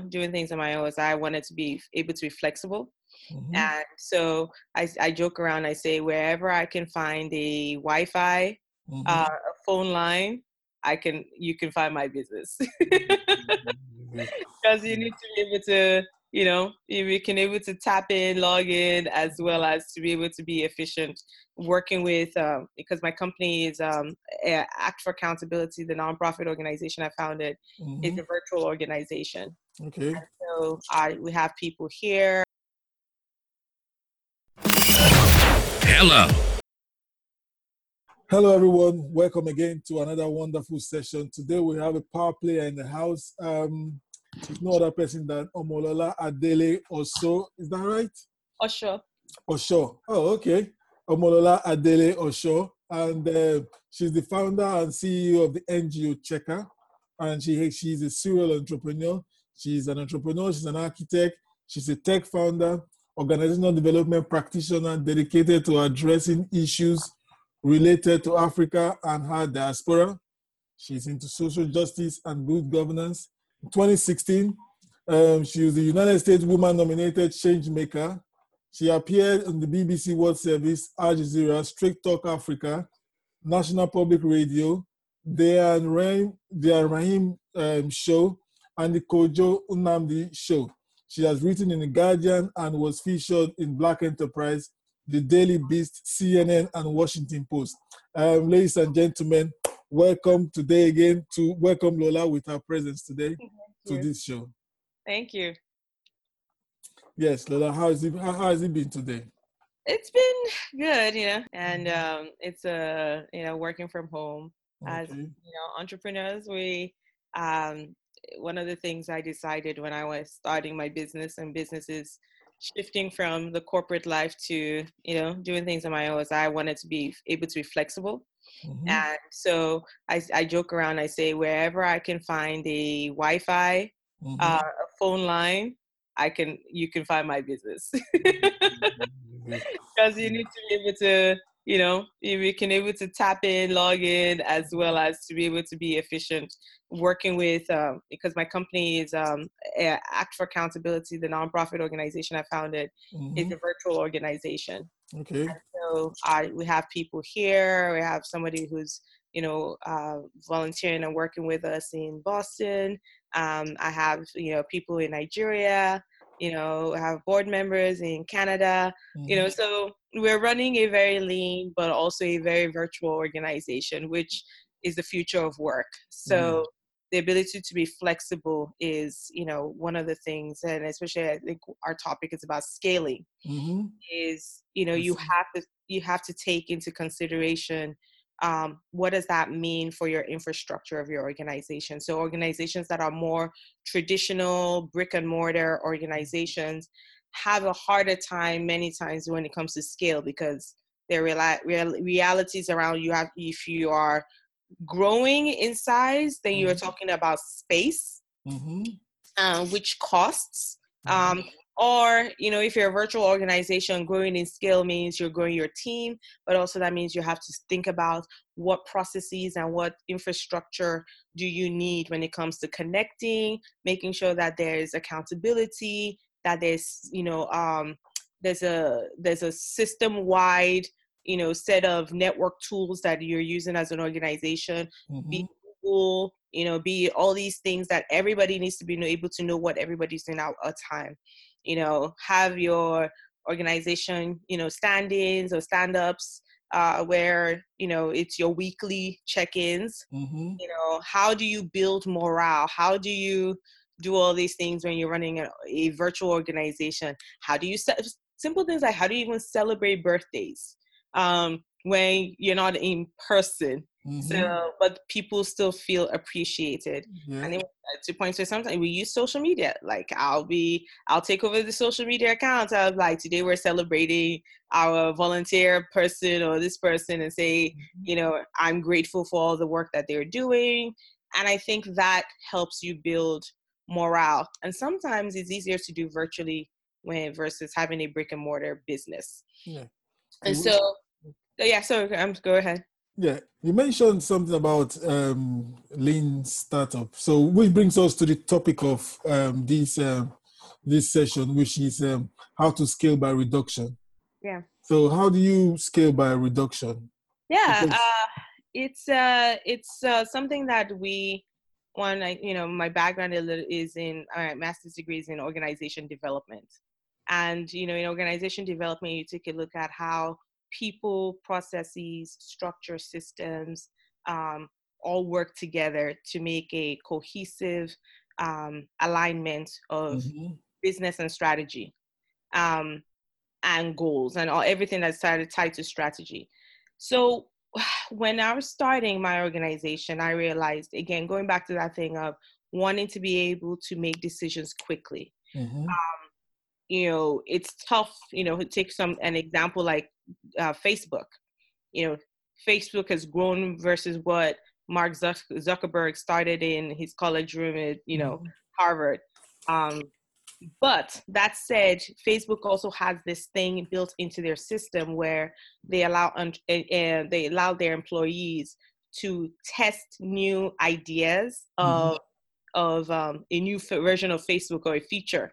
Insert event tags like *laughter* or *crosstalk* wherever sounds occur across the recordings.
doing things on my own, I wanted to be able to be flexible. Mm-hmm. And so I, I joke around, I say, wherever I can find a Wi Fi, mm-hmm. uh, a phone line, I can you can find my business *laughs* because you need to be able to you know you can able to tap in log in as well as to be able to be efficient working with um, because my company is um, act for accountability the nonprofit organization i founded mm-hmm. is a virtual organization okay and so i we have people here hello Hello, everyone. Welcome again to another wonderful session. Today we have a power player in the house. Um, no other person than Omolola Adele Osho. Is that right? Osho. Osho. Oh, okay. Omolola Adele Osho. And uh, she's the founder and CEO of the NGO Checker. And she, she's a serial entrepreneur. She's an entrepreneur, she's an architect, she's a tech founder, organizational development practitioner dedicated to addressing issues related to Africa and her diaspora. She's into social justice and good governance. In 2016, um, she was the United States Woman Nominated Change Maker. She appeared on the BBC World Service, Al Jazeera, Straight Talk Africa, National Public Radio, the Rahim, Rahim um, Show, and the Kojo Nnamdi Show. She has written in The Guardian and was featured in Black Enterprise the Daily Beast, CNN, and Washington Post. Um, ladies and gentlemen, welcome today again to welcome Lola with our presence today to this show. Thank you. Yes, Lola, how is it? How, how has it been today? It's been good, you know, and um, it's a uh, you know working from home okay. as you know entrepreneurs. We um, one of the things I decided when I was starting my business and businesses shifting from the corporate life to you know doing things on my own i wanted to be able to be flexible mm-hmm. and so I, I joke around i say wherever i can find a wi-fi mm-hmm. uh, a phone line i can you can find my business *laughs* because you need to be able to you know we can be able to tap in log in as well as to be able to be efficient. Working with um, because my company is um, act for accountability the nonprofit organization i founded mm-hmm. is a virtual organization. Okay. And so i we have people here we have somebody who's you know uh, volunteering and working with us in boston. Um, i have you know people in nigeria you know have board members in canada mm-hmm. you know mm-hmm. so we're running a very lean but also a very virtual organization which is the future of work so mm-hmm. the ability to be flexible is you know one of the things and especially i think our topic is about scaling mm-hmm. is you know you have to you have to take into consideration um, what does that mean for your infrastructure of your organization? So, organizations that are more traditional brick and mortar organizations have a harder time many times when it comes to scale because there are real, realities around you have if you are growing in size then you're mm-hmm. talking about space mm-hmm. uh, which costs mm-hmm. um, or you know if you're a virtual organization growing in scale means you're growing your team but also that means you have to think about what processes and what infrastructure do you need when it comes to connecting making sure that there's accountability that there's you know um, there's a there's a system wide you know set of network tools that you're using as an organization mm-hmm. be google you know be all these things that everybody needs to be able to know what everybody's doing at a time you know have your organization you know stand-ins or stand-ups uh, where you know it's your weekly check-ins. Mm-hmm. you know how do you build morale? How do you do all these things when you're running a, a virtual organization? How do you simple things like how do you even celebrate birthdays? Um, when you're not in person Mm-hmm. So, but people still feel appreciated. Yeah. And then uh, to point to sometimes we use social media. Like I'll be, I'll take over the social media accounts. I'll like today we're celebrating our volunteer person or this person and say, mm-hmm. you know, I'm grateful for all the work that they're doing. And I think that helps you build morale. And sometimes it's easier to do virtually when versus having a brick and mortar business. Yeah. And so, yeah. So um, go ahead. Yeah, you mentioned something about um, lean startup. So, which brings us to the topic of um, this uh, this session, which is um, how to scale by reduction. Yeah. So, how do you scale by reduction? Yeah, because- uh, it's uh, it's uh, something that we one. I, you know, my background is in uh, master's degrees in organization development, and you know, in organization development, you take a look at how people, processes, structure, systems um, all work together to make a cohesive um, alignment of mm-hmm. business and strategy um, and goals and all everything that's tied, tied to strategy. So *sighs* when I was starting my organization, I realized again, going back to that thing of wanting to be able to make decisions quickly. Mm-hmm. Um, you know, it's tough. You know, take some an example like uh, Facebook. You know, Facebook has grown versus what Mark Zuckerberg started in his college room at you know mm-hmm. Harvard. Um, but that said, Facebook also has this thing built into their system where they allow and uh, they allow their employees to test new ideas mm-hmm. of of um, a new version of Facebook or a feature,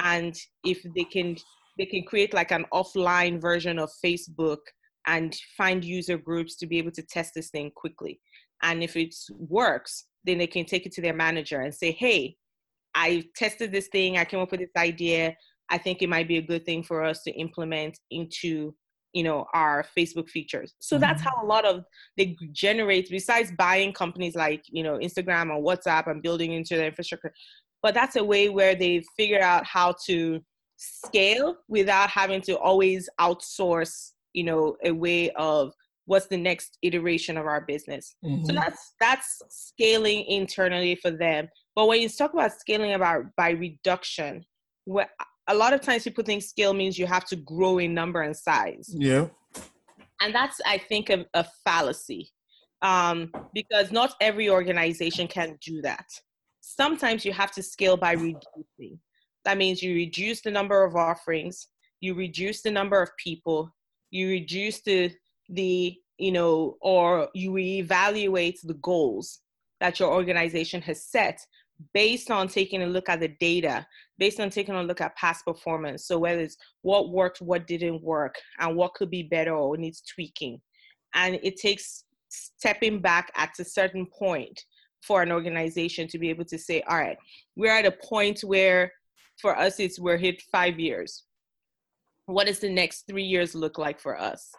and if they can they can create like an offline version of Facebook and find user groups to be able to test this thing quickly. And if it works, then they can take it to their manager and say, hey, I tested this thing, I came up with this idea. I think it might be a good thing for us to implement into you know our facebook features so mm-hmm. that's how a lot of they generate besides buying companies like you know instagram or whatsapp and building into their infrastructure but that's a way where they figure out how to scale without having to always outsource you know a way of what's the next iteration of our business. Mm-hmm. so that's that's scaling internally for them. But when you talk about scaling about by reduction what a lot of times people think scale means you have to grow in number and size. Yeah. And that's i think a, a fallacy. Um, because not every organization can do that sometimes you have to scale by reducing that means you reduce the number of offerings, you reduce the number of people, you reduce the the you know, or you evaluate the goals that your organization has set based on taking a look at the data, based on taking a look at past performance. So whether it's what worked, what didn't work, and what could be better or needs tweaking. And it takes stepping back at a certain point for an organization to be able to say, all right, we're at a point where for us it's we're hit five years. What does the next three years look like for us?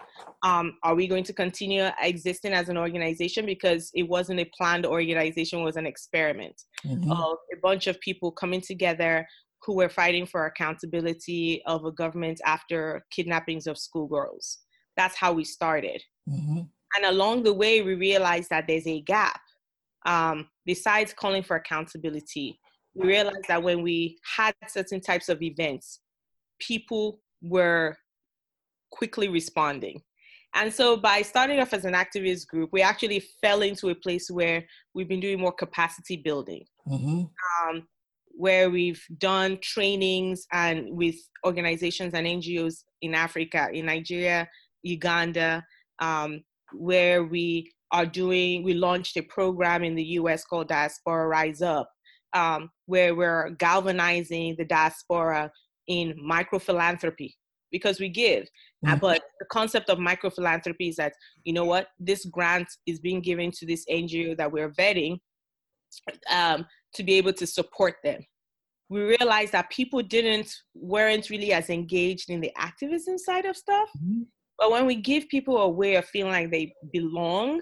Um, are we going to continue existing as an organization? Because it wasn't a planned organization it was an experiment. Mm-hmm. of a bunch of people coming together who were fighting for accountability of a government after kidnappings of schoolgirls. That's how we started. Mm-hmm. and along the way we realized that there's a gap um, besides calling for accountability we realized that when we had certain types of events, people were quickly responding. And so by starting off as an activist group, we actually fell into a place where we've been doing more capacity building, mm-hmm. um, where we've done trainings and with organizations and NGOs in Africa, in Nigeria, Uganda, um, where we are doing, we launched a program in the US called Diaspora Rise Up, um, where we're galvanizing the diaspora in microphilanthropy because we give. Mm-hmm. Uh, but the concept of microphilanthropy is that, you know what, this grant is being given to this NGO that we're vetting um, to be able to support them. We realized that people didn't, weren't really as engaged in the activism side of stuff. Mm-hmm. But when we give people a way of feeling like they belong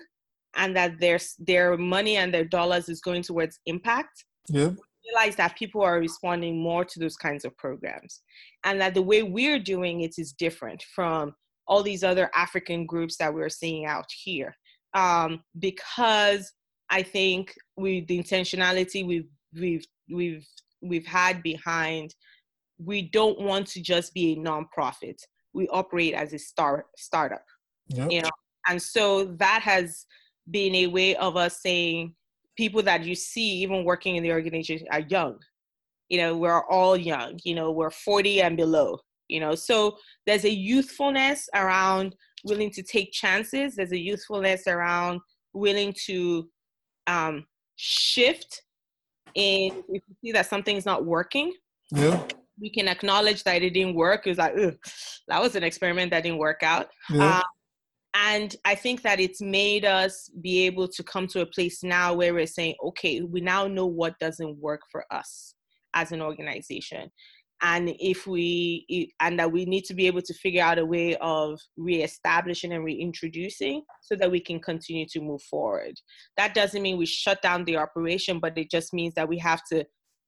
and that their, their money and their dollars is going towards impact, yeah. realize that people are responding more to those kinds of programs. And that the way we're doing it is different from all these other african groups that we're seeing out here. Um, because i think with the intentionality we've we've we've we've had behind we don't want to just be a nonprofit. We operate as a start startup. Yep. you know and so that has been a way of us saying people that you see even working in the organization are young you know we're all young you know we're 40 and below you know so there's a youthfulness around willing to take chances. There's a youthfulness around willing to um, shift in if you see that something's not working. Yeah. We can acknowledge that it didn't work. It's like, that was an experiment that didn't work out. Yeah. Um, and I think that it's made us be able to come to a place now where we're saying, okay, we now know what doesn't work for us as an organization. And if we and that we need to be able to figure out a way of reestablishing and reintroducing so that we can continue to move forward. That doesn't mean we shut down the operation but it just means that we have to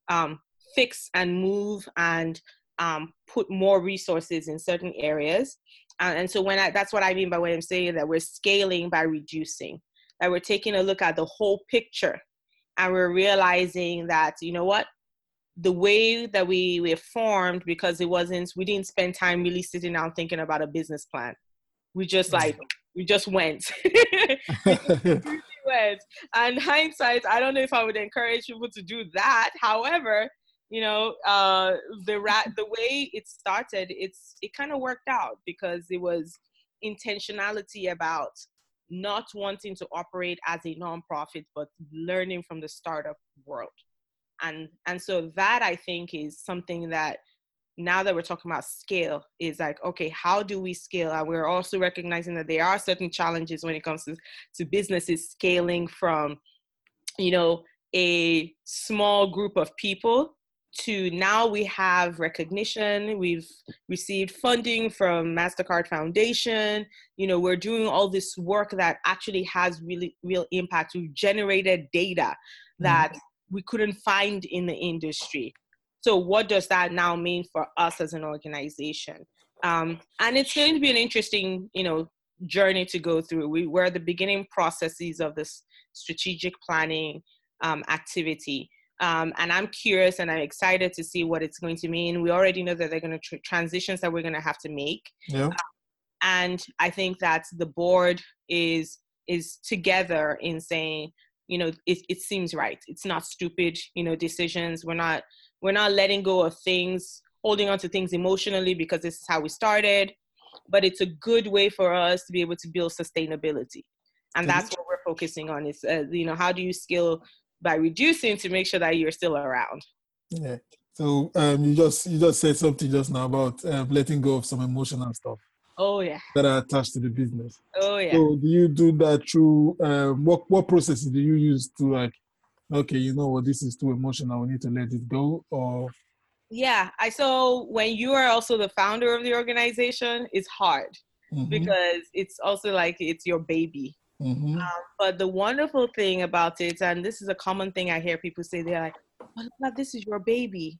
um, fix and move and um, put more resources in certain areas. And, and so when I, that's what i mean by what i'm saying that we're scaling by reducing that we're taking a look at the whole picture and we're realizing that you know what? The way that we were formed because it wasn't we didn't spend time really sitting down thinking about a business plan. We just like we just went. *laughs* *laughs* We went. And hindsight i don't know if i would encourage people to do that. However you know uh the rat the way it started it's it kind of worked out because it was intentionality about not wanting to operate as a nonprofit but learning from the startup world. And and so that i think is something that now that we're talking about scale is like okay how do we scale? And we're also recognizing that there are certain challenges when it comes to, to businesses scaling from you know a small group of people to now we have recognition we've received funding from mastercard foundation you know we're doing all this work that actually has really real impact we've generated data that mm-hmm we couldn't find in the industry. So, what does that now mean for us as an organization? Um, and it's going to be an interesting, you know, journey to go through. We were the beginning processes of this strategic planning um, activity. Um, and I'm curious and I'm excited to see what it's going to mean. We already know that they're going to tr- transitions that we're going to have to make. Yeah. Um, and I think that the board is is together in saying you know it, it seems right it's not stupid you know decisions we're not we're not letting go of things holding on to things emotionally because this is how we started but it's a good way for us to be able to build sustainability and that's what we're focusing on is uh, you know how do you scale by reducing to make sure that you're still around yeah so um, you just you just said something just now about uh, letting go of some emotional stuff Oh yeah. That are attached to the business. Oh yeah. So do you do that through um, what what processes do you use to like okay, you know what, this is too emotional, we need to let it go or yeah, I so when you are also the founder of the organization, it's hard mm-hmm. because it's also like it's your baby. Mm-hmm. Um, but the wonderful thing about it, and this is a common thing I hear people say, they're like, "Well, this is your baby."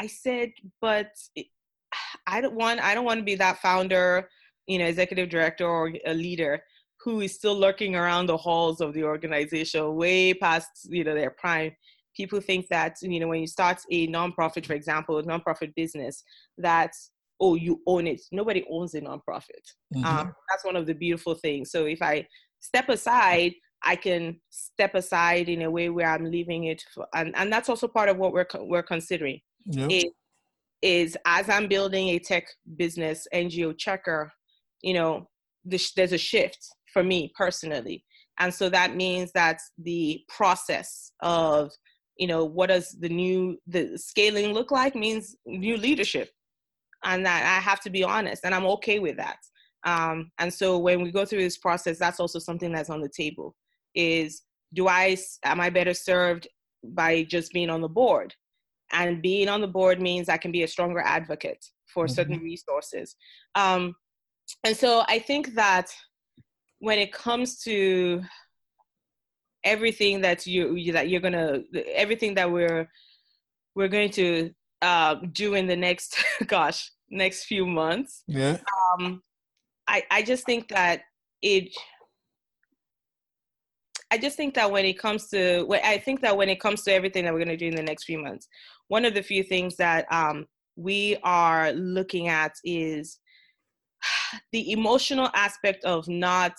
I said, "But it, *sighs* I don't want I don't want to be that founder, you know, executive director or a leader who is still lurking around the halls of the organization way past you know their prime. People think that you know when you start a nonprofit, for example, a nonprofit business, that oh you own it. Nobody owns a nonprofit. Mm-hmm. Um, that's one of the beautiful things. So if I step aside, I can step aside in a way where I'm leaving it, for, and and that's also part of what we're we're considering. Yep. Is is as I'm building a tech business NGO checker, you know, there's a shift for me personally. And so that means that the process of, you know, what does the new, the scaling look like means new leadership. And that I have to be honest, and I'm okay with that. Um, and so when we go through this process, that's also something that's on the table is do I, am I better served by just being on the board? and being on the board means i can be a stronger advocate for mm-hmm. certain resources um, and so i think that when it comes to everything that you that you're gonna everything that we're we're going to uh, do in the next *laughs* gosh next few months yeah um, i i just think that it I just think that when it comes to, I think that when it comes to everything that we're going to do in the next few months, one of the few things that um, we are looking at is *sighs* the emotional aspect of not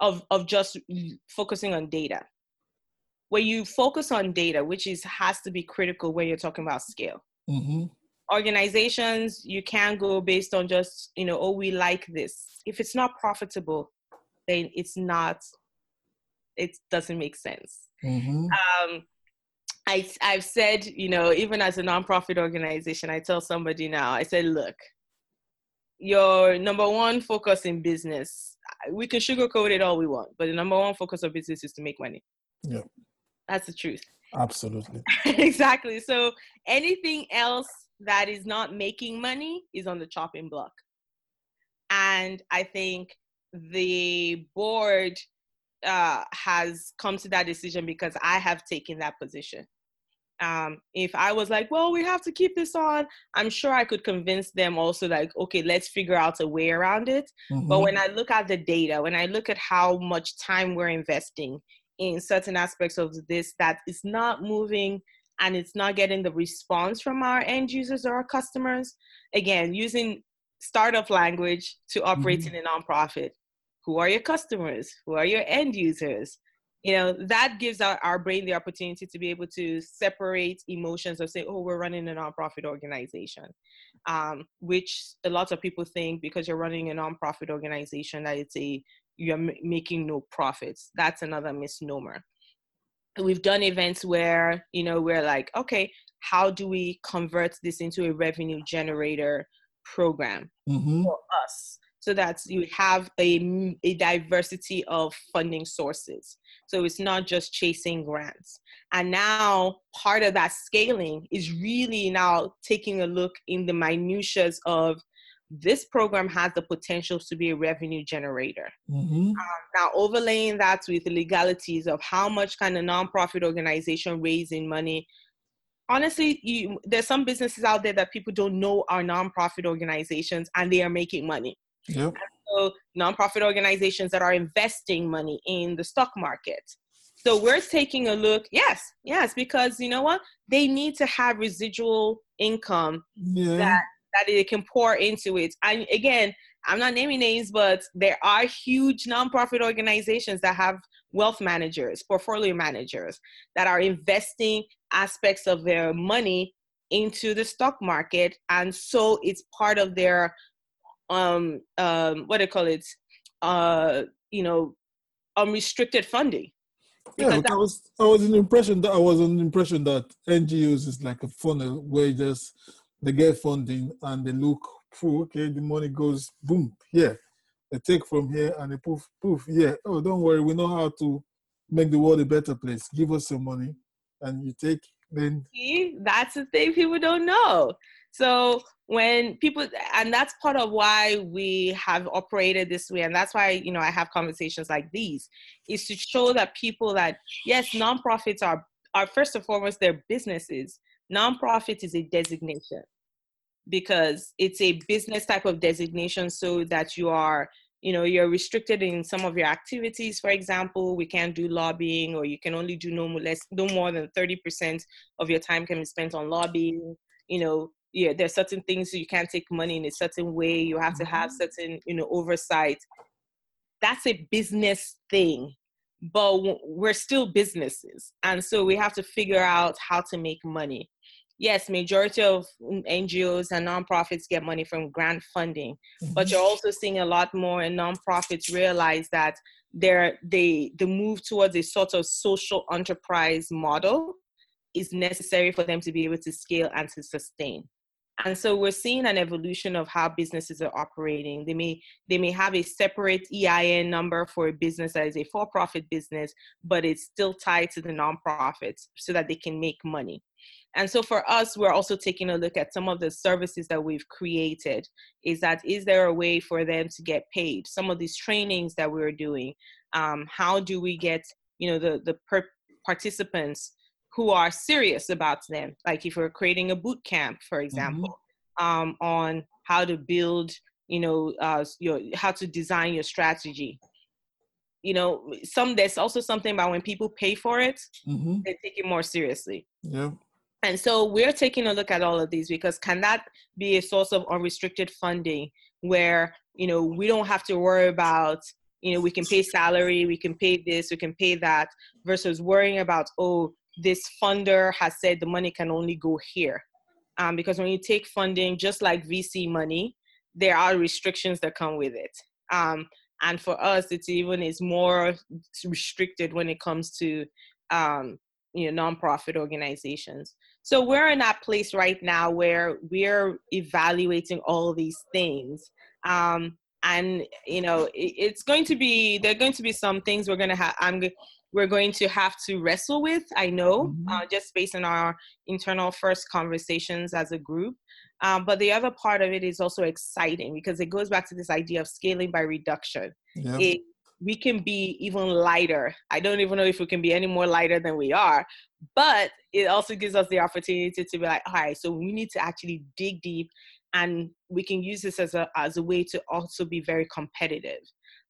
of of just focusing on data when you focus on data which is has to be critical when you're talking about scale mm-hmm. Organizations you can't go based on just you know oh we like this if it's not profitable then it's not it doesn't make sense Mm-hmm. um I, I've said, you know, even as a nonprofit organization, I tell somebody now, I said, look, your number one focus in business, we can sugarcoat it all we want, but the number one focus of business is to make money. Yeah. That's the truth. Absolutely. *laughs* exactly. So anything else that is not making money is on the chopping block. And I think the board uh, has come to that decision because I have taken that position. Um, if I was like, well, we have to keep this on, I'm sure I could convince them also, like, okay, let's figure out a way around it. Mhm. But when I look at the data, when I look at how much time we're investing in certain aspects of this that is not moving and it's not getting the response from our end users or our customers, again, using startup language to operate Mhm. in a nonprofit. Who are your customers? Who are your end users? You know, that gives our, our brain the opportunity to be able to separate emotions of say, oh, we're running a nonprofit organization, um, which a lot of people think because you're running a nonprofit organization that it's a you're m- making no profits. That's another misnomer. We've done events where you know we're like, okay, how do we convert this into a revenue generator program? Mhm. for us so that you have a, a diversity of funding sources so it's not just chasing grants and now part of that scaling is really now taking a look in the minutiae of this program has the potential to be a revenue generator Mhm. now overlaying that with the legalities of how much can a nonprofit organization raise in money honestly you, there's some businesses out there that people don't know are nonprofit organizations and they are making money Yep. so nonprofit organizations that are investing money in the stock market so we're taking a look yes yes because you know what they need to have residual income Yeah. that that they can pour into it. And again, I'm not naming names, but there are huge nonprofit organizations that have wealth managers, portfolio managers that are investing aspects of their money into the stock market, and so it's part of their um um what do you call it uh you know unrestricted funding Yeah, because I was I was in the impression that I was the impression that NGOs is like a funnel where you just they get funding and they look through, okay, the money goes boom here. They take from here and they poof poof yeah. Oh, don't worry, we know how to make the world a better place. Give us some money and you take then See, that's the thing people don't know. So when people, and that's part of why we have operated this way, and that's why you know I have conversations like these, is to show that people that yes, nonprofits are are first and foremost their businesses. Nonprofit is a designation because it's a business type of designation, so that you are you know you're restricted in some of your activities. For example we can't do lobbying or you can only do no more less no more than 30% of your time can be spent on lobbying. You know yeah there's certain things you can't take money in a certain way. You have to have mm-hmm. certain you know oversight. That's a business thing but we're still businesses. And so we have to figure out how to make money yes majority of ngos and nonprofits get money from grant funding but you're mm-hmm. also seeing a lot more and nonprofits realize that they're they the move towards a sort of social enterprise model is necessary for them to be able to scale and to sustain and so we're seeing an evolution of how businesses are operating. They may they may have a separate ein number for a business that is a for-profit business but it's still tied to the nonprofits so that they can make money. And so for us we're also taking a look at some of the services that we've created is that is there a way for them to get paid? Some of these trainings that we're doing um, how do we get you know the the per- participants who are serious about them. Like if we're creating a boot camp for example um, on how to build you know uh, your how to design your strategy. You know some there's also something about when people pay for it hmm they take it more seriously. Yeah. and so we're taking a look at all of these because can that be a source of unrestricted funding where, you know, we don't have to worry about, you know, we can pay salary, we can pay this, we can pay that, versus worrying about, oh, this funder has said the money can only go here. Um, because when you take funding, just like VC money, there are restrictions that come with it. Um, and for us, it's even is more restricted when it comes to um, you know nonprofit organizations. So we're in that place right now where we're evaluating all these things. Um, and you know it, it's going to be there are going to be some things we're going to have i'm we're going to have to wrestle with i know mm-hmm. uh, just based on our internal first conversations as a group um, but the other part of it is also exciting because it goes back to this idea of scaling by reduction yeah. it, we can be even lighter i don't even know if we can be any more lighter than we are but it also gives us the opportunity to be like all right so we need to actually dig deep and we can use this as a as a way to also be very competitive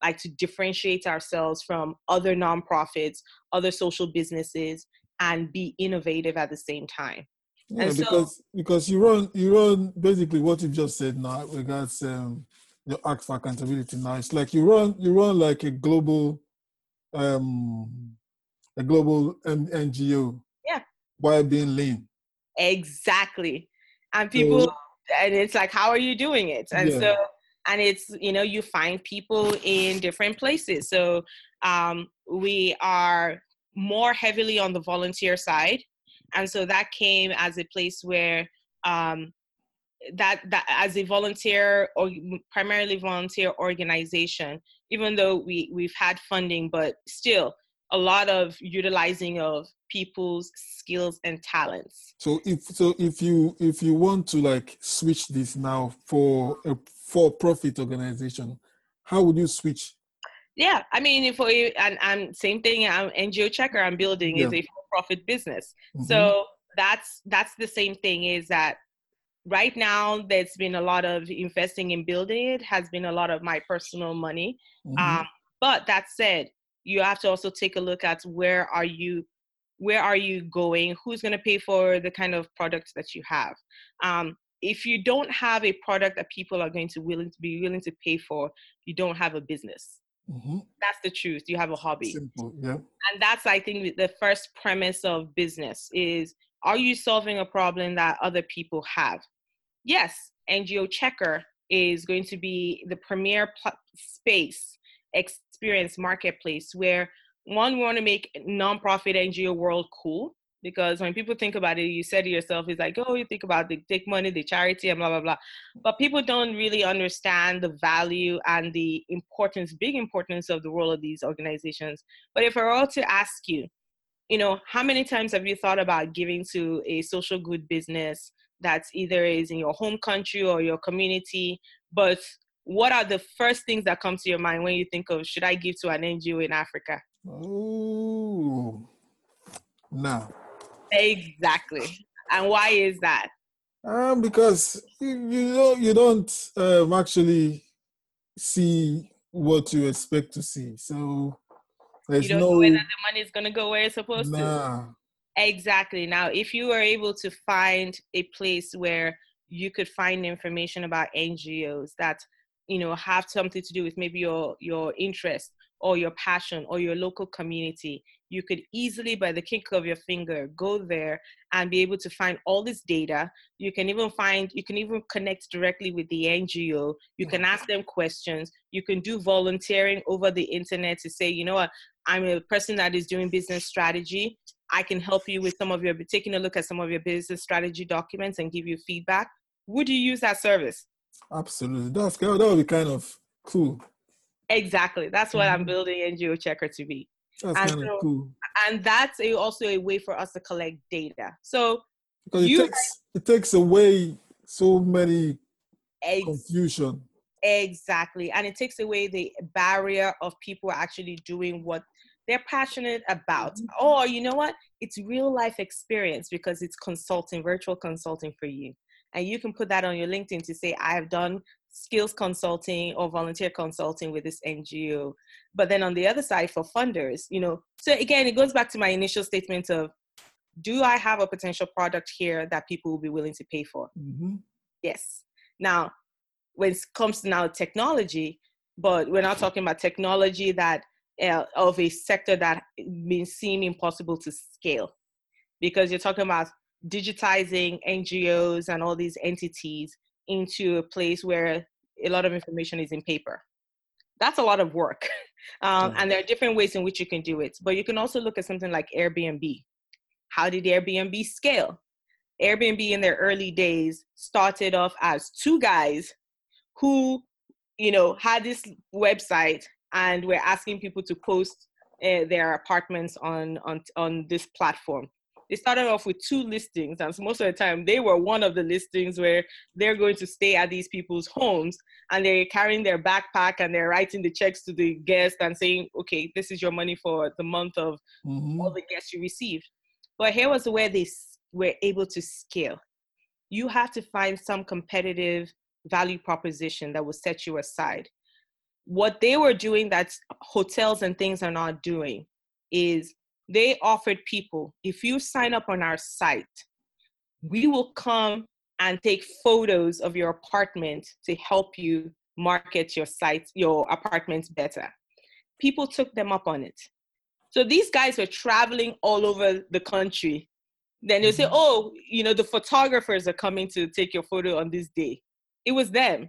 like to differentiate ourselves from other nonprofits other social businesses and be innovative at the same time. Yeah, and because so, because you run you run basically what you just said now regards um your act for accountability now. It's like you run you run like a global um a global ngo yeah. while being lean. Exactly. And people so, and it's like how are you doing it? And yeah. so and it's you know you find people in different places. So um, we are more heavily on the volunteer side. And so that came as a place where um, that that as a volunteer or primarily volunteer organization even though we we've had funding but still a lot of utilizing of people's skills and talents so if so if you if you want to like switch this now for a for profit organization how would you switch yeah i mean for and, and same thing i'm ngo checker i'm building yeah. is a for profit business mm-hmm. so that's that's the same thing is that right now there's been a lot of investing in building it has been a lot of my personal money mm-hmm. um, but that said you have to also take a look at where are you where are you going? Who's going to pay for the kind of products that you have? Um, if you don't have a product that people are going to willing to be willing to pay for you don't have a business. Mm-hmm. that's the truth. You have a hobby. Simple, yeah. and that's i think the first premise of business is are you solving a problem that other people have? Yes ngo checker is going to be the premier pl- space experience marketplace where one we want to make nonprofit ngo world cool because when people think about it you said to yourself it's like oh you think about the take money the charity and blah blah blah. But people don't really understand the value and the importance big importance of the role of these organizations. But if i were to ask you you know how many times have you thought about giving to a social good business that's either is in your home country or your community? But what are the first things that come to your mind when you think of should I give to an NGO in Africa? Oh, no. Exactly. And why is that? Um, because you, know you don't um, actually see what you expect to see. So there's you don't no, know whether the money is gonna go where it's supposed nah. to. Exactly. Now, if you were able to find a place where you could find information about NGOs that you know have something to do with maybe your your interest or your passion or your local community you could easily by the kick of your finger go there and be able to find all this data. You can even find you can even connect directly with the ngo you can ask them questions. You can do volunteering over the internet to say you know what? I'm a person that is doing business strategy. I can help you with some of your taking a look at some of your business strategy documents and give you feedback. Would you use that service? Absolutely. That's that would be kind of cool. Exactly. That's what mm-hmm. I'm building NGO Checker to be. That's and so, cool. And that's a, also a way for us to collect data. So because it takes it takes away so many ex- confusion. Exactly. And it takes away the barrier of people actually doing what they're passionate about. Mm-hmm. Or you know what? It's real life experience because it's consulting, virtual consulting for you and you can put that on your LinkedIn to say, I have done skills consulting or volunteer consulting with this NGO. But then on the other side, for funders, you know, so again, it goes back to my initial statement of do I have a potential product here that people will be willing to pay for? Mm-hmm. Yes. Now, when it comes to now technology, but we're not talking about technology that uh, of a sector that may seem impossible to scale because you're talking about digitizing NGOs and all these entities into a place where a lot of information is in paper. That's a lot of work. *laughs* Um, and there are different ways in which you can do it. But you can also look at something like Airbnb. How did Airbnb scale? Airbnb in their early days started off as two guys who, you know, had this website and were asking people to post uh, their apartments on on on this platform they started off with two listings and so most of the time they were one of the listings where they're going to stay at these people's homes and they're carrying their backpack and they're writing the checks to the guest and saying okay this is your money for the month of mm-hmm. all the guests you received. But here was where they were able to scale. You have to find some competitive value proposition that will set you aside. What they were doing that hotels and things are not doing is they offered people if you sign up on our site, we will come and take photos of your apartment to help you market your site, your apartments better. People took them up on it. So these guys were traveling all over the country. Then they say, mm-hmm. oh, you know, the photographers are coming to take your photo on this day. It was them.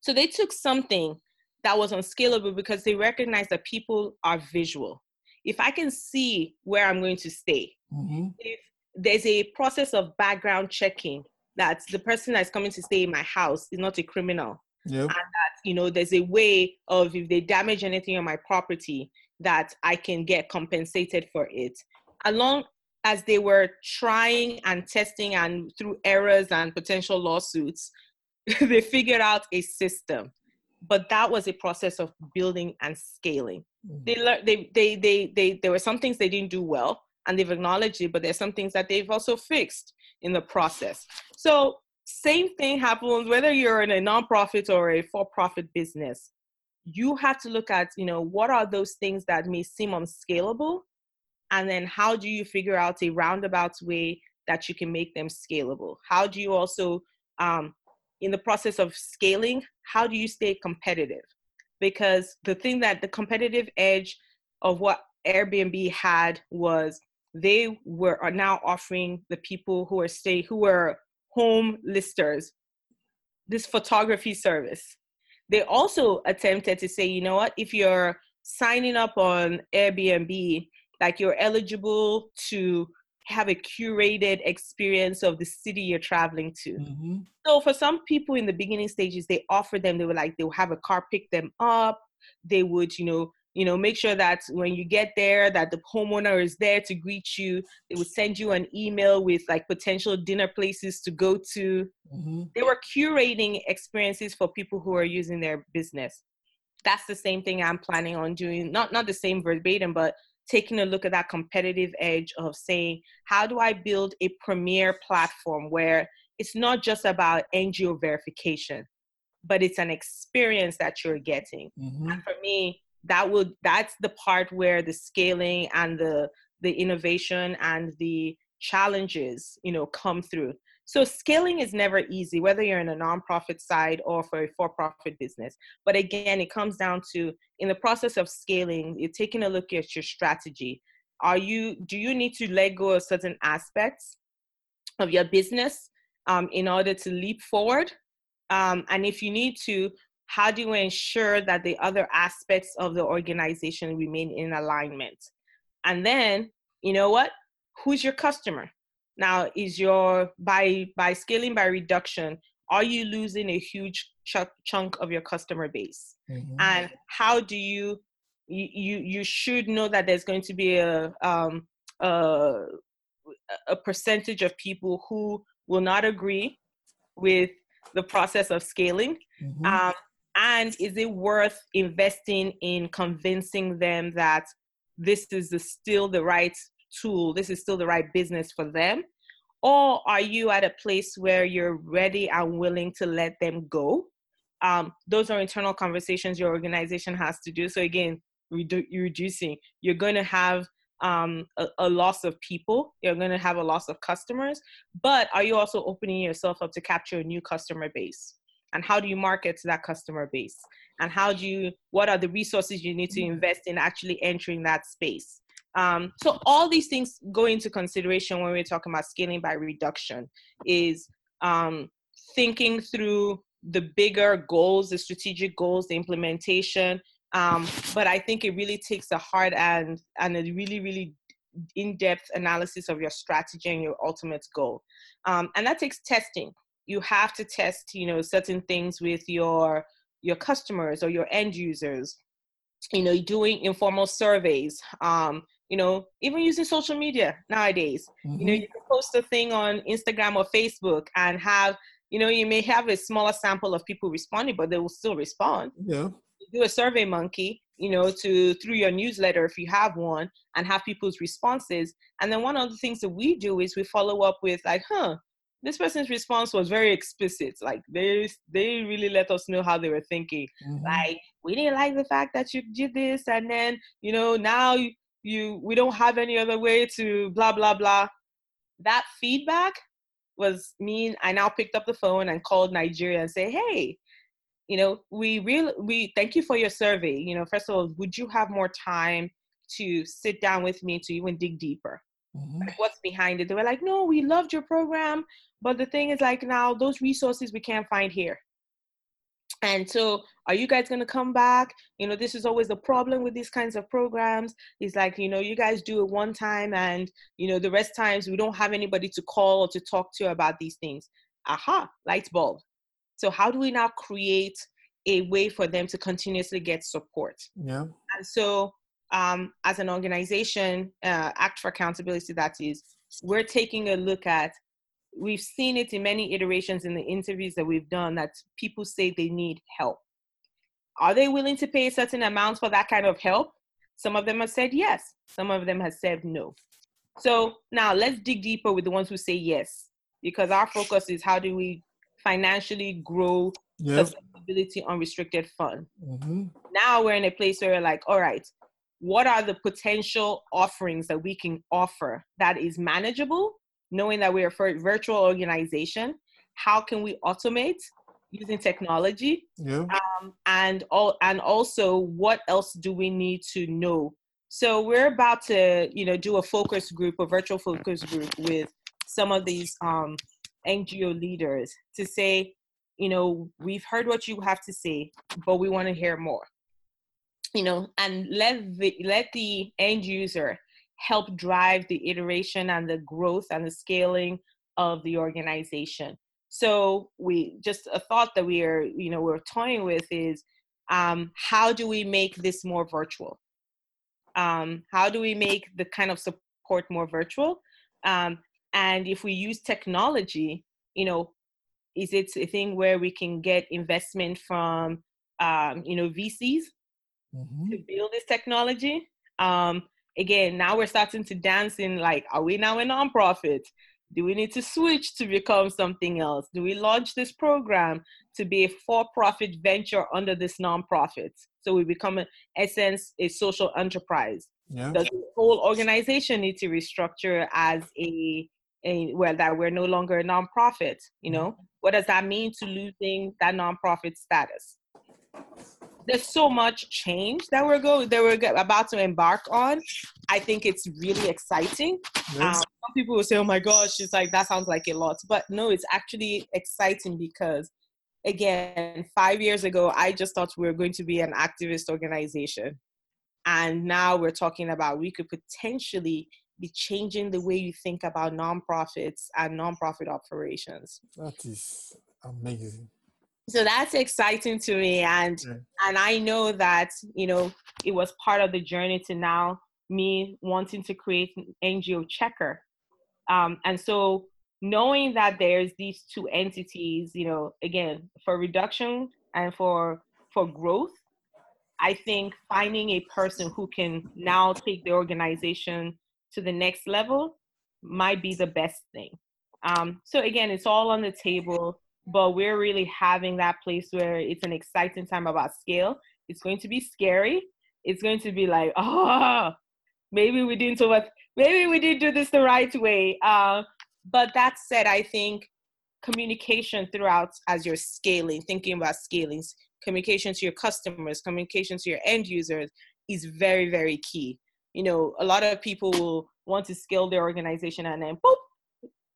So they took something that was unscalable because they recognized that people are visual if I can see where I'm going to stay, mm-hmm. if there's a process of background checking that the person that's coming to stay in my house is not a criminal. Yep. And that, you know, there's a way of if they damage anything on my property, that I can get compensated for it. Along as they were trying and testing and through errors and potential lawsuits, *laughs* they figured out a system. But that was a process of building and scaling. Mm-hmm. They learned they, they they they there were some things they didn't do well and they've acknowledged it, but there's some things that they've also fixed in the process. So same thing happens whether you're in a nonprofit or a for-profit business. You have to look at, you know, what are those things that may seem unscalable, and then how do you figure out a roundabout way that you can make them scalable? How do you also, um, in the process of scaling, how do you stay competitive? Because the thing that the competitive edge of what Airbnb had was they were are now offering the people who are stay who are home listers this photography service. They also attempted to say, you know what, if you're signing up on Airbnb, like you're eligible to have a curated experience of the city you're traveling to. Mm-hmm. So for some people in the beginning stages, they offer them, they were like, they'll have a car pick them up. They would, you know, you know, make sure that when you get there, that the homeowner is there to greet you. They would send you an email with like potential dinner places to go to. Mm-hmm. They were curating experiences for people who are using their business. That's the same thing I'm planning on doing. Not not the same verbatim, but taking a look at that competitive edge of saying, how do I build a premier platform where it's not just about NGO verification, but it's an experience that you're getting. Mm-hmm. And for me, that will that's the part where the scaling and the the innovation and the challenges, you know, come through. So scaling is never easy, whether you're in a nonprofit side or for a for-profit business. But again, it comes down to in the process of scaling, you're taking a look at your strategy. Are you do you need to let go of certain aspects of your business um, in order to leap forward? Um, and if you need to, how do you ensure that the other aspects of the organization remain in alignment? And then, you know what? Who's your customer? Now, is your by by scaling by reduction, are you losing a huge ch- chunk of your customer base? Mm-hmm. And how do you you you should know that there's going to be a um a, a percentage of people who will not agree with the process of scaling mm-hmm. um, and is it worth investing in convincing them that this is the, still the right tool, this is still the right business for them? Or are you at a place where you're ready and willing to let them go? Um, those are internal conversations your organization has to do. So, again, redu- reducing, you're going to have um, a, a, loss of people, you're going to have a loss of customers, but are you also opening yourself up to capture a new customer base? And how do you market to that customer base? And how do you, what are the resources you need to mm. invest in actually entering that space? Um, so all these things go into consideration when we're talking about scaling by reduction. Is um, thinking through the bigger goals, the strategic goals, the implementation. Um, but I think it really takes a hard and and a really really in-depth analysis of your strategy and your ultimate goal, um, and that takes testing. You have to test, you know, certain things with your your customers or your end users. You know, doing informal surveys. Um, you know, even using social media nowadays. Mm-hmm. You know, mm-hmm. you can post a thing on Instagram or Facebook and have you know, you may have a smaller sample of people responding, but they will still respond. Yeah. Do a SurveyMonkey, you know, to through your newsletter if you have one and have people's responses. And then one of the things that we do is we follow up with like, huh, this person's response was very explicit. Like they they really let us know how they were thinking. Mm-hmm. Like we didn't like the fact that you did this, and then you know now you, we don't have any other way to blah blah blah. That feedback was mean I now picked up the phone and called Nigeria and say, hey, you know, we really we thank you for your survey. You know, first of all, would you have more time to sit down with me to even dig deeper? Mm-hmm. Like what's behind it? They were like, no, we loved your program, but the thing is, like now those resources we can't find here. And so, are you guys going to come back? You know, this is always the problem with these kinds of programs. It's like, you know, you guys do it one time and, you know, the rest times we don't have anybody to call or to talk to about these things. Aha, light bulb. So, how do we now create a way for them to continuously get support? Yeah. And so, um, as an organization, uh, Act for Accountability, that is, we're taking a look at we've seen it in many iterations in the interviews that we've done that people say they need help. Are they willing to pay a certain amount for that kind of help? Some of them have said yes, some of them have said no. So now let's dig deeper with the ones who say yes, because our focus is how do we financially grow yep. sustainability unrestricted fund. Mm-hmm. Now we're in a place where we're like, all right, what are the potential offerings that we can offer that is manageable knowing that we're a virtual organization, how can we automate using technology? Yeah. Um, and all and also what else do we need to know? So we're about to, you know, do a focus group, a virtual focus group with some of these um, NGO leaders to say, you know, we've heard what you have to say, but we want to hear more. You know, and let the let the end user help drive the iteration and the growth and the scaling of the organization. So we just a thought that we are, you know, we're toying with is um, how do we make this more virtual? Um, how do we make the kind of support more virtual? Um, and if we use technology, you know, is it a thing where we can get investment from, um, you know, VCs mm-hmm. to build this technology? Um, again, now we're starting to dance in like, are we now a nonprofit? Do we need to switch to become something else? Do we launch this program to be a for profit venture under this nonprofit? So we become, in essence, a social enterprise. Yeah. Does the whole organization need to restructure as a, a well, that we're no longer a nonprofit? You know, mm-hmm. what does that mean to losing that nonprofit status? There's so much change that we're going that we're about to embark on. I think it's really exciting. Yes. Um, some people will say, "Oh my gosh," it's like that sounds like a lot, but no, it's actually exciting because, again, five years ago, I just thought we were going to be an activist organization, and now we're talking about we could potentially be changing the way you think about nonprofits and nonprofit operations. That is amazing so that's exciting to me and and i know that you know it was part of the journey to now me wanting to create an ngo checker. Um, and so knowing that there's these two entities you know again for reduction and for for growth i think finding a person who can now take the organization to the next level might be the best thing. Um, so again it's all on the table but we're really having that place where it's an exciting time about scale. It's going to be scary. It's going to be like, *laughs* oh, maybe we didn't what, maybe we didn't do this the right way. Uh, but that said, I think communication throughout as you're scaling, thinking about scaling, communication to your customers, communication to your end users is very, very key. you know, a lot of people will want to scale their organization and then boop,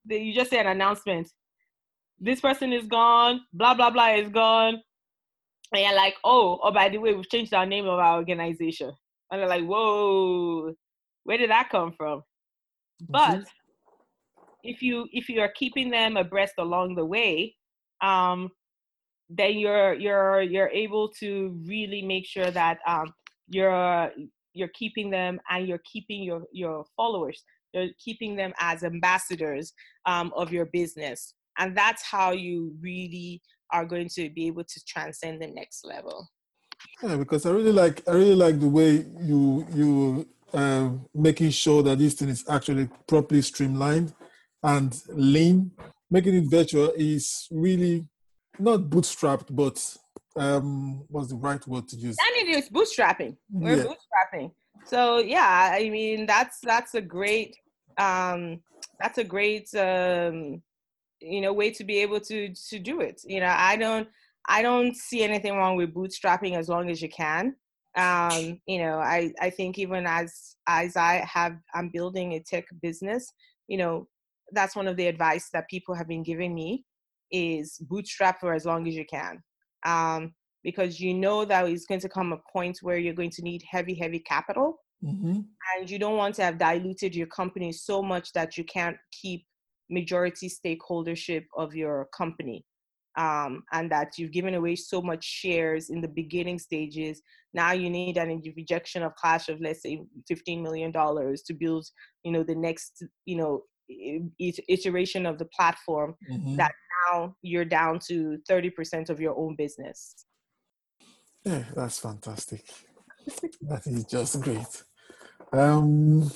you just say an announcement. This person is gone, blah, blah, blah is gone. And you're like, oh, oh, by the way, we've changed our name of our organization. And they're like, whoa, where did that come from? But if you if you are keeping them abreast along the way, um, then you're you're you're able to really make sure that um, you're you're keeping them and you're keeping your your followers you're keeping them as ambassadors um, of your business and that's how you really are going to be able to transcend the next level. Yeah because i really like i really like the way you you uh, making sure that this thing is actually properly streamlined and lean. Making it virtual is really not bootstrapped but um what's the right word to use? And it is bootstrapping. We're yeah. bootstrapping. So yeah i mean that's that's a great um that's a great um you know way to be able to to do it. You know i don't i don't see anything wrong with bootstrapping as long as you can. Um you know i i think even as as i have i'm building a tech business you know that's one of the advice that people have been giving me is bootstrap for as long as you can. Um because you know that it's going to come a point where you're going to need heavy heavy capital. Mm-hmm. and you don't want to have diluted your company so much that you can't keep majority stakeholdership of your company um, and that you've given away so much shares in the beginning stages. Now you need an injection of cash of let's say 15 million dollars to build you know the next you know iteration of the platform mm-hmm. that now you're down to 30% of your own business. Yeah that's fantastic. *laughs* That is just great. Um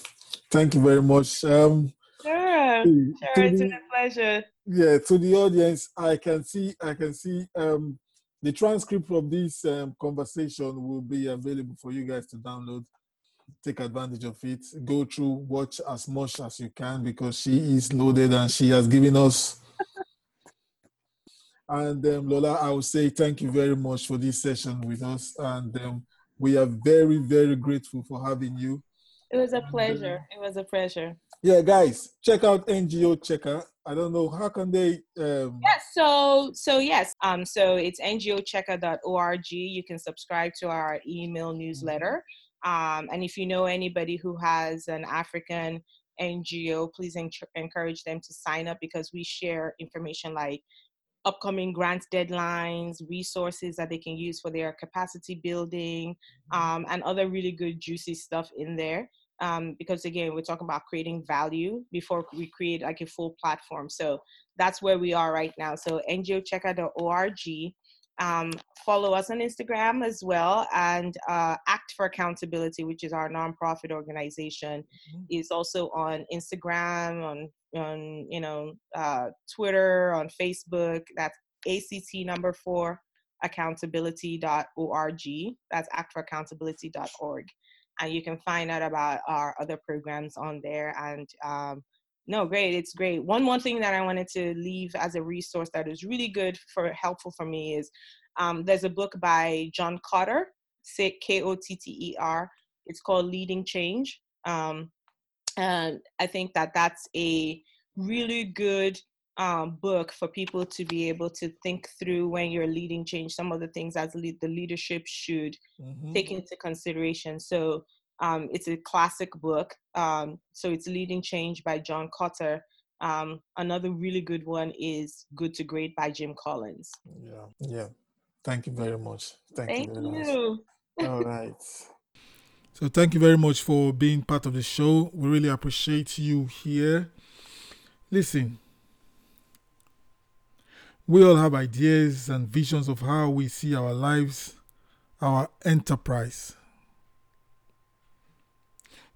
thank you very much. Um Sure, sure, it's the, a pleasure. Yeah, to the audience, I can see, I can see um, the transcript of this um, conversation will be available for you guys to download. Take advantage of it. Go through, watch as much as you can because she is loaded and she has given us. *laughs* and um, Lola, I will say thank you very much for this session with us, and um, we are very, very grateful for having you. It was a pleasure. It was a pleasure. Yeah guys check out ngo checker. I don't know how can they um yes so so yes um so it's ngochecker.org you can subscribe to our email newsletter. Um and if you know anybody who has an african ngo please en- encourage them to sign up because we share information like upcoming grant deadlines, resources that they can use for their capacity building, um, and other really good juicy stuff in there um, because again we're talking about creating value before we create like a full platform. So that's where we are right now. So ngochecker.org um, follow us on instagram as well and uh, act for accountability which is our nonprofit organization mm-hmm. is also on instagram on on you know uh, twitter on facebook. That's act number four accountability.org that's actforaccountability.org and you can find out about our other programs on there and um, no great it's great. One more thing that i wanted to leave as a resource that is really good for helpful for me is um, there's a book by john kotter k-o-t-t-e-r it's called leading change um, and i think that that's a really good um, book for people to be able to think through when you're leading change some of the things as lead, the leadership should mm-hmm. take into consideration. So um, it's a classic book um, so it's leading change by john kotter um, another really good one is good to great by jim collins. Yeah yeah. Thank you very much. Thank, thank you, you. all right. *laughs* So thank you very much for being part of the show. We really appreciate you here. Listen we all have ideas and visions of how we see our lives, our enterprise.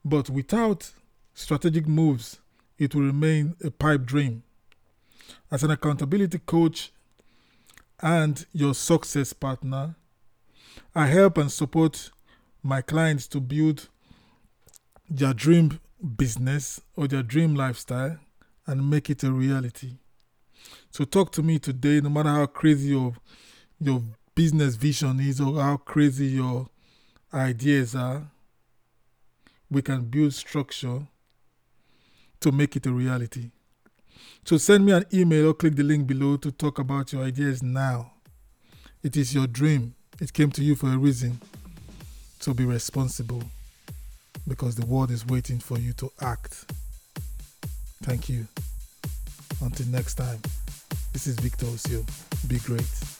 But without strategic moves, it will remain a pipe dream. As an accountability coach and your success partner, I help and support my clients to build their dream business or their dream lifestyle and make it a reality. So talk to me today, no matter how crazy your your business vision is or how crazy your ideas are. we can build structure to make it a reality. So send me an email or click the link below to talk about your ideas now. It is your dream. It came to you for a reason. So be responsible because the world is waiting for you to act. Thank you. Until next time, this is Victor Osio. Be great.